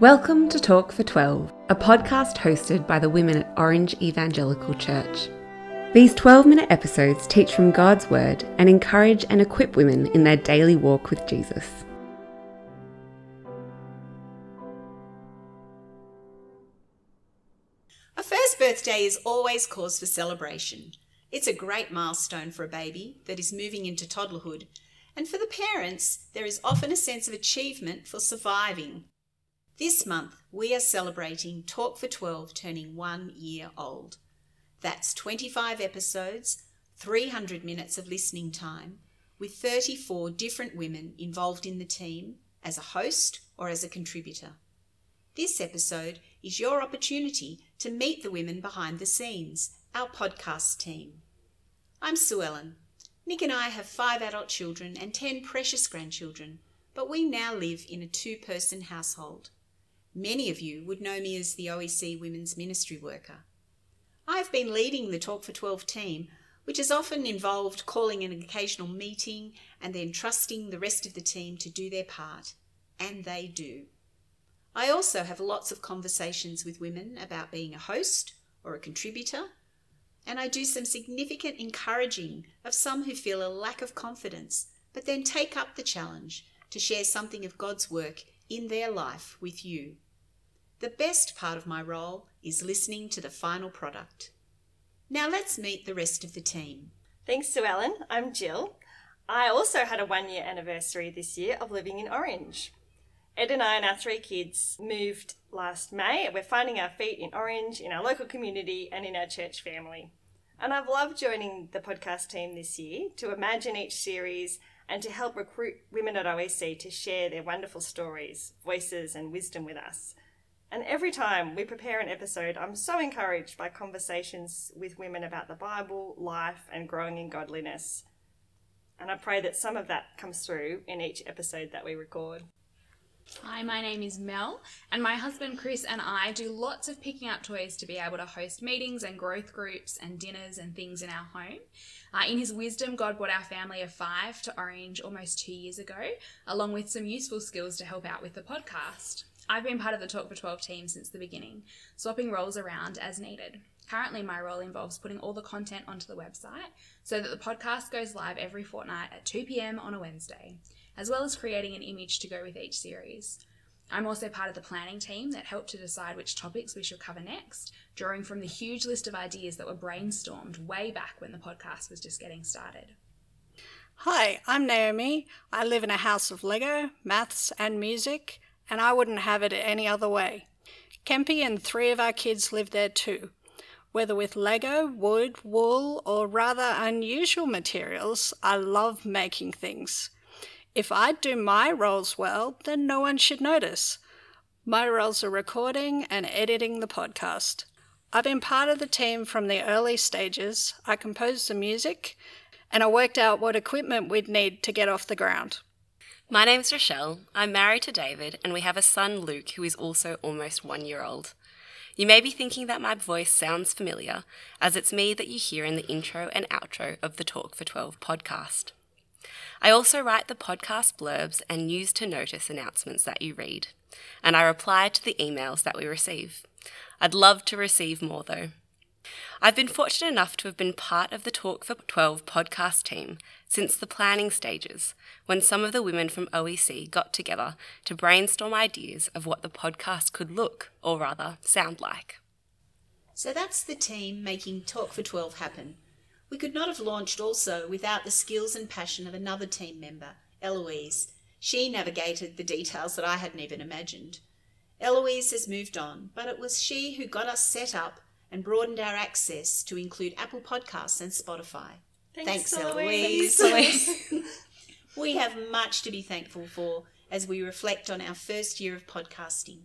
Welcome to Talk for 12, a podcast hosted by the women at Orange Evangelical Church. These 12 minute episodes teach from God's Word and encourage and equip women in their daily walk with Jesus. A first birthday is always cause for celebration. It's a great milestone for a baby that is moving into toddlerhood, and for the parents, there is often a sense of achievement for surviving. This month, we are celebrating Talk for 12 turning one year old. That's 25 episodes, 300 minutes of listening time, with 34 different women involved in the team as a host or as a contributor. This episode is your opportunity to meet the women behind the scenes, our podcast team. I'm Sue Ellen. Nick and I have five adult children and 10 precious grandchildren, but we now live in a two person household. Many of you would know me as the OEC Women's Ministry Worker. I've been leading the Talk for 12 team, which has often involved calling an occasional meeting and then trusting the rest of the team to do their part, and they do. I also have lots of conversations with women about being a host or a contributor, and I do some significant encouraging of some who feel a lack of confidence, but then take up the challenge to share something of God's work in their life with you. The best part of my role is listening to the final product. Now let's meet the rest of the team. Thanks, Sue Ellen. I'm Jill. I also had a one year anniversary this year of living in Orange. Ed and I and our three kids moved last May. We're finding our feet in Orange, in our local community, and in our church family. And I've loved joining the podcast team this year to imagine each series and to help recruit women at OEC to share their wonderful stories, voices, and wisdom with us. And every time we prepare an episode, I'm so encouraged by conversations with women about the Bible, life, and growing in godliness. And I pray that some of that comes through in each episode that we record. Hi, my name is Mel, and my husband Chris and I do lots of picking up toys to be able to host meetings and growth groups and dinners and things in our home. Uh, in his wisdom, God brought our family of five to Orange almost two years ago, along with some useful skills to help out with the podcast. I've been part of the Talk for 12 team since the beginning, swapping roles around as needed. Currently, my role involves putting all the content onto the website so that the podcast goes live every fortnight at 2 pm on a Wednesday as well as creating an image to go with each series. I'm also part of the planning team that helped to decide which topics we should cover next, drawing from the huge list of ideas that were brainstormed way back when the podcast was just getting started. Hi, I'm Naomi. I live in a house of Lego, maths, and music, and I wouldn't have it any other way. Kempy and three of our kids live there too. Whether with Lego, wood, wool, or rather unusual materials, I love making things. If I do my roles well, then no one should notice. My roles are recording and editing the podcast. I've been part of the team from the early stages. I composed the music and I worked out what equipment we'd need to get off the ground. My name's Rochelle. I'm married to David and we have a son, Luke, who is also almost one year old. You may be thinking that my voice sounds familiar, as it's me that you hear in the intro and outro of the Talk for 12 podcast. I also write the podcast blurbs and news to notice announcements that you read, and I reply to the emails that we receive. I'd love to receive more though. I've been fortunate enough to have been part of the Talk for 12 podcast team since the planning stages, when some of the women from OEC got together to brainstorm ideas of what the podcast could look, or rather, sound like. So that's the team making Talk for 12 happen. We could not have launched also without the skills and passion of another team member, Eloise. She navigated the details that I hadn't even imagined. Eloise has moved on, but it was she who got us set up and broadened our access to include Apple Podcasts and Spotify. Thanks, Thanks Eloise. Eloise. we have much to be thankful for as we reflect on our first year of podcasting.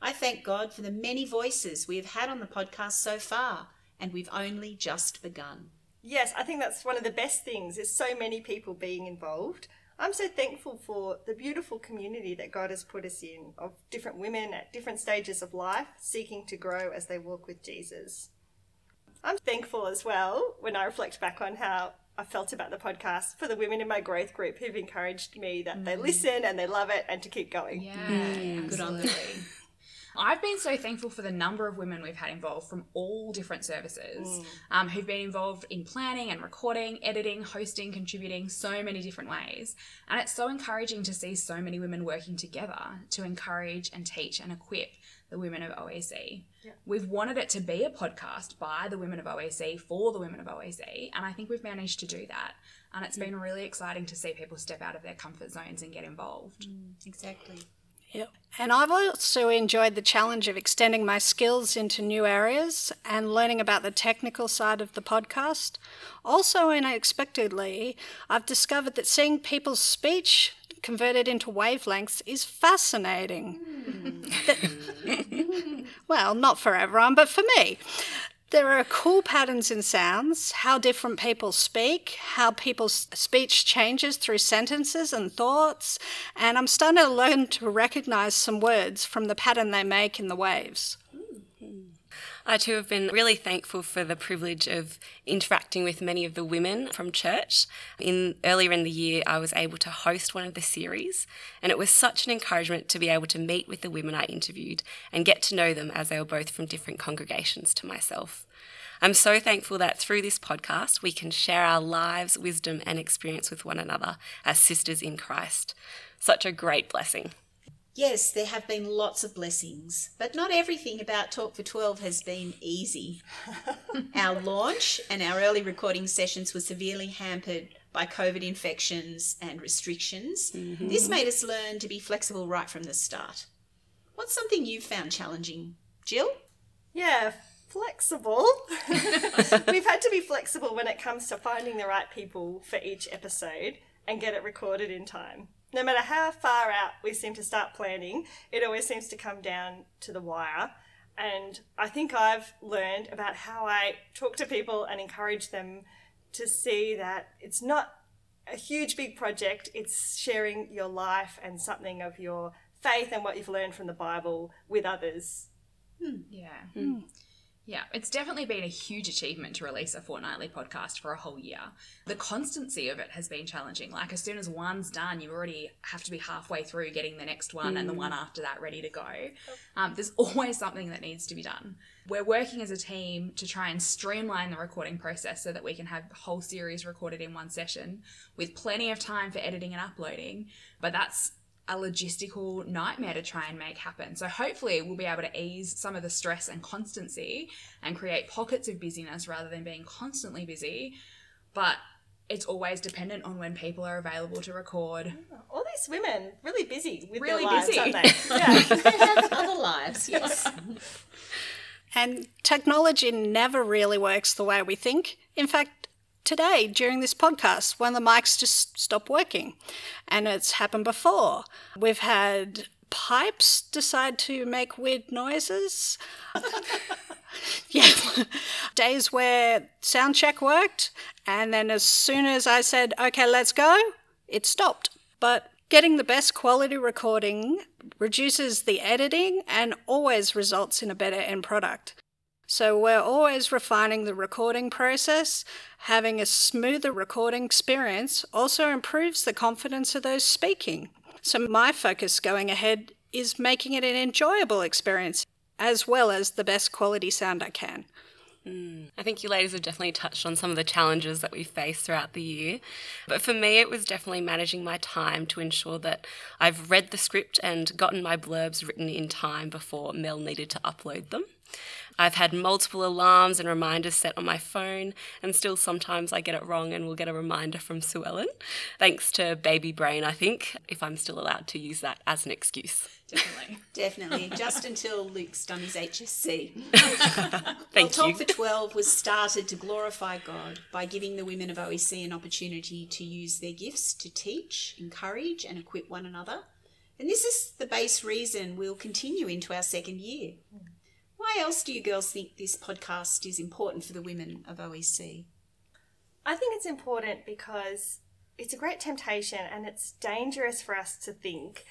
I thank God for the many voices we have had on the podcast so far, and we've only just begun. Yes, I think that's one of the best things is so many people being involved. I'm so thankful for the beautiful community that God has put us in of different women at different stages of life seeking to grow as they walk with Jesus. I'm thankful as well when I reflect back on how I felt about the podcast for the women in my growth group who've encouraged me that mm. they listen and they love it and to keep going. Yeah, mm. good on them. I've been so thankful for the number of women we've had involved from all different services mm. um, who've been involved in planning and recording, editing, hosting, contributing so many different ways. And it's so encouraging to see so many women working together to encourage and teach and equip the women of OEC. We've wanted it to be a podcast by the women of OEC for the women of OEC, and I think we've managed to do that. And it's mm. been really exciting to see people step out of their comfort zones and get involved. Mm, exactly. Yep. And I've also enjoyed the challenge of extending my skills into new areas and learning about the technical side of the podcast. Also, unexpectedly, I've discovered that seeing people's speech converted into wavelengths is fascinating. Hmm. well, not for everyone, but for me. There are cool patterns in sounds, how different people speak, how people's speech changes through sentences and thoughts, and I'm starting to learn to recognize some words from the pattern they make in the waves. I too have been really thankful for the privilege of interacting with many of the women from church. In earlier in the year, I was able to host one of the series, and it was such an encouragement to be able to meet with the women I interviewed and get to know them as they were both from different congregations to myself. I'm so thankful that through this podcast, we can share our lives, wisdom, and experience with one another as sisters in Christ. Such a great blessing. Yes, there have been lots of blessings, but not everything about Talk for 12 has been easy. our launch and our early recording sessions were severely hampered by COVID infections and restrictions. Mm-hmm. This made us learn to be flexible right from the start. What's something you've found challenging, Jill? Yeah, flexible. We've had to be flexible when it comes to finding the right people for each episode and get it recorded in time. No matter how far out we seem to start planning, it always seems to come down to the wire. And I think I've learned about how I talk to people and encourage them to see that it's not a huge big project, it's sharing your life and something of your faith and what you've learned from the Bible with others. Hmm. Yeah. Hmm. Yeah, it's definitely been a huge achievement to release a fortnightly podcast for a whole year. The constancy of it has been challenging. Like, as soon as one's done, you already have to be halfway through getting the next one and the one after that ready to go. Um, there's always something that needs to be done. We're working as a team to try and streamline the recording process so that we can have the whole series recorded in one session with plenty of time for editing and uploading. But that's a logistical nightmare to try and make happen. So hopefully we'll be able to ease some of the stress and constancy and create pockets of busyness rather than being constantly busy. But it's always dependent on when people are available to record. All these women really busy with Really their lives, busy. aren't they? Yeah. They have other lives, yes. And technology never really works the way we think. In fact, today, during this podcast, one of the mics just stopped working. And it's happened before. We've had pipes decide to make weird noises. yeah. Days where sound check worked, and then as soon as I said, okay, let's go, it stopped. But getting the best quality recording reduces the editing and always results in a better end product. So we're always refining the recording process. Having a smoother recording experience also improves the confidence of those speaking. So my focus going ahead is making it an enjoyable experience as well as the best quality sound I can. Hmm. I think you ladies have definitely touched on some of the challenges that we face throughout the year. But for me, it was definitely managing my time to ensure that I've read the script and gotten my blurbs written in time before Mel needed to upload them. I've had multiple alarms and reminders set on my phone, and still sometimes I get it wrong and will get a reminder from Sue Ellen. Thanks to baby brain, I think, if I'm still allowed to use that as an excuse. Definitely. Definitely, just until Luke's done his HSC. Thank well, you. Talk for 12 was started to glorify God by giving the women of OEC an opportunity to use their gifts to teach, encourage, and equip one another. And this is the base reason we'll continue into our second year. Why else do you girls think this podcast is important for the women of OEC? I think it's important because it's a great temptation and it's dangerous for us to think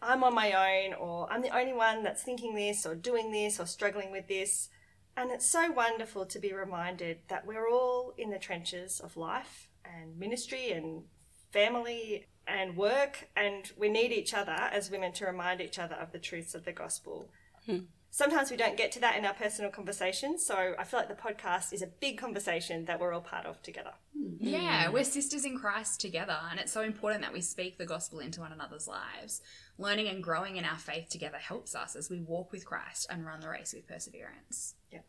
I'm on my own or I'm the only one that's thinking this or doing this or struggling with this. And it's so wonderful to be reminded that we're all in the trenches of life and ministry and family and work, and we need each other as women to remind each other of the truths of the gospel. Hmm. Sometimes we don't get to that in our personal conversations, so I feel like the podcast is a big conversation that we're all part of together. Hmm. Yeah, hmm. we're sisters in Christ together, and it's so important that we speak the gospel into one another's lives. Learning and growing in our faith together helps us as we walk with Christ and run the race with perseverance. Yep.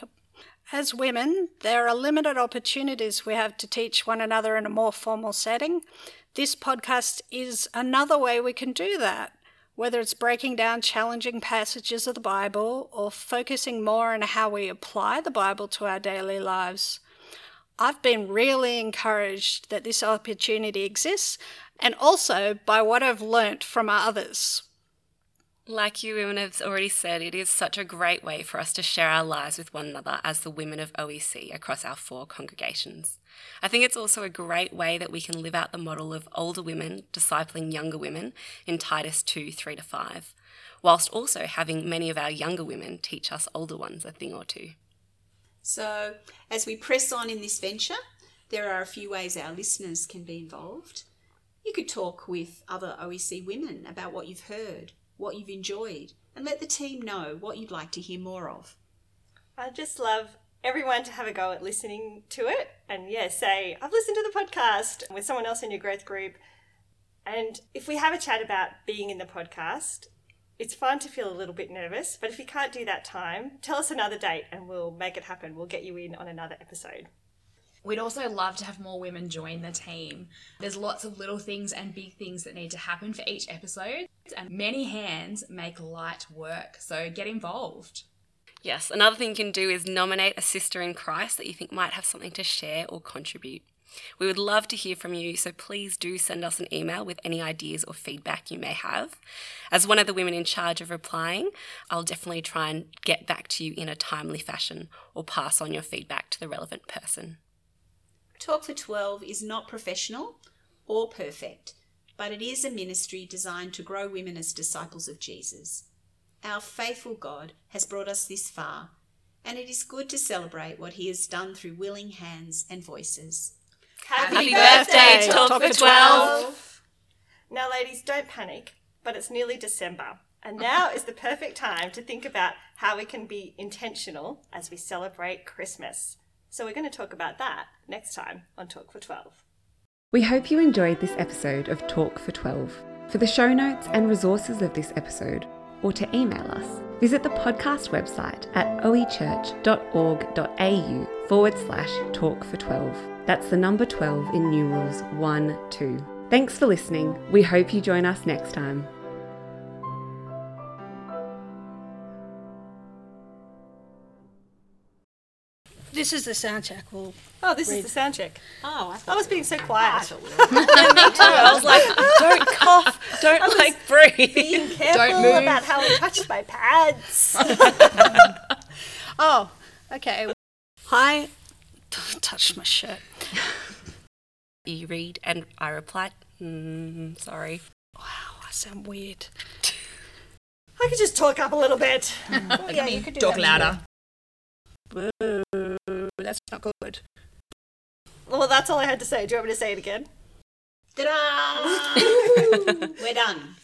Yep. As women, there are limited opportunities we have to teach one another in a more formal setting. This podcast is another way we can do that, whether it's breaking down challenging passages of the Bible or focusing more on how we apply the Bible to our daily lives. I've been really encouraged that this opportunity exists and also by what I've learnt from others. Like you women have already said, it is such a great way for us to share our lives with one another as the women of OEC across our four congregations. I think it's also a great way that we can live out the model of older women discipling younger women in Titus 2 3 to 5, whilst also having many of our younger women teach us older ones a thing or two. So, as we press on in this venture, there are a few ways our listeners can be involved. You could talk with other OEC women about what you've heard, what you've enjoyed, and let the team know what you'd like to hear more of. I just love everyone to have a go at listening to it and yeah, say, I've listened to the podcast with someone else in your growth group. And if we have a chat about being in the podcast, it's fine to feel a little bit nervous, but if you can't do that time, tell us another date and we'll make it happen. We'll get you in on another episode. We'd also love to have more women join the team. There's lots of little things and big things that need to happen for each episode, and many hands make light work, so get involved. Yes, another thing you can do is nominate a sister in Christ that you think might have something to share or contribute. We would love to hear from you, so please do send us an email with any ideas or feedback you may have. As one of the women in charge of replying, I'll definitely try and get back to you in a timely fashion or pass on your feedback to the relevant person. Talk for 12 is not professional or perfect, but it is a ministry designed to grow women as disciples of Jesus. Our faithful God has brought us this far, and it is good to celebrate what He has done through willing hands and voices. Happy birthday, Talk for 12! Now, ladies, don't panic, but it's nearly December. And now is the perfect time to think about how we can be intentional as we celebrate Christmas. So, we're going to talk about that next time on Talk for 12. We hope you enjoyed this episode of Talk for 12. For the show notes and resources of this episode, or to email us, visit the podcast website at oechurch.org.au forward slash talk for 12. That's the number 12 in numerals 1 2. Thanks for listening. We hope you join us next time. This is the sound check. We'll Oh, this is the sound check. Oh, I I was being so quiet. I was like, don't cough, don't like breathe. Being careful Don't move. about how I touch my pads. Oh, okay. I touched my shirt. You read and I replied, mm, sorry. Wow, I sound weird. I could just talk up a little bit. Oh, yeah, you could do Talk that. louder. Boo, that's not good. Well, that's all I had to say. Do you want me to say it again? Ta-da! We're done.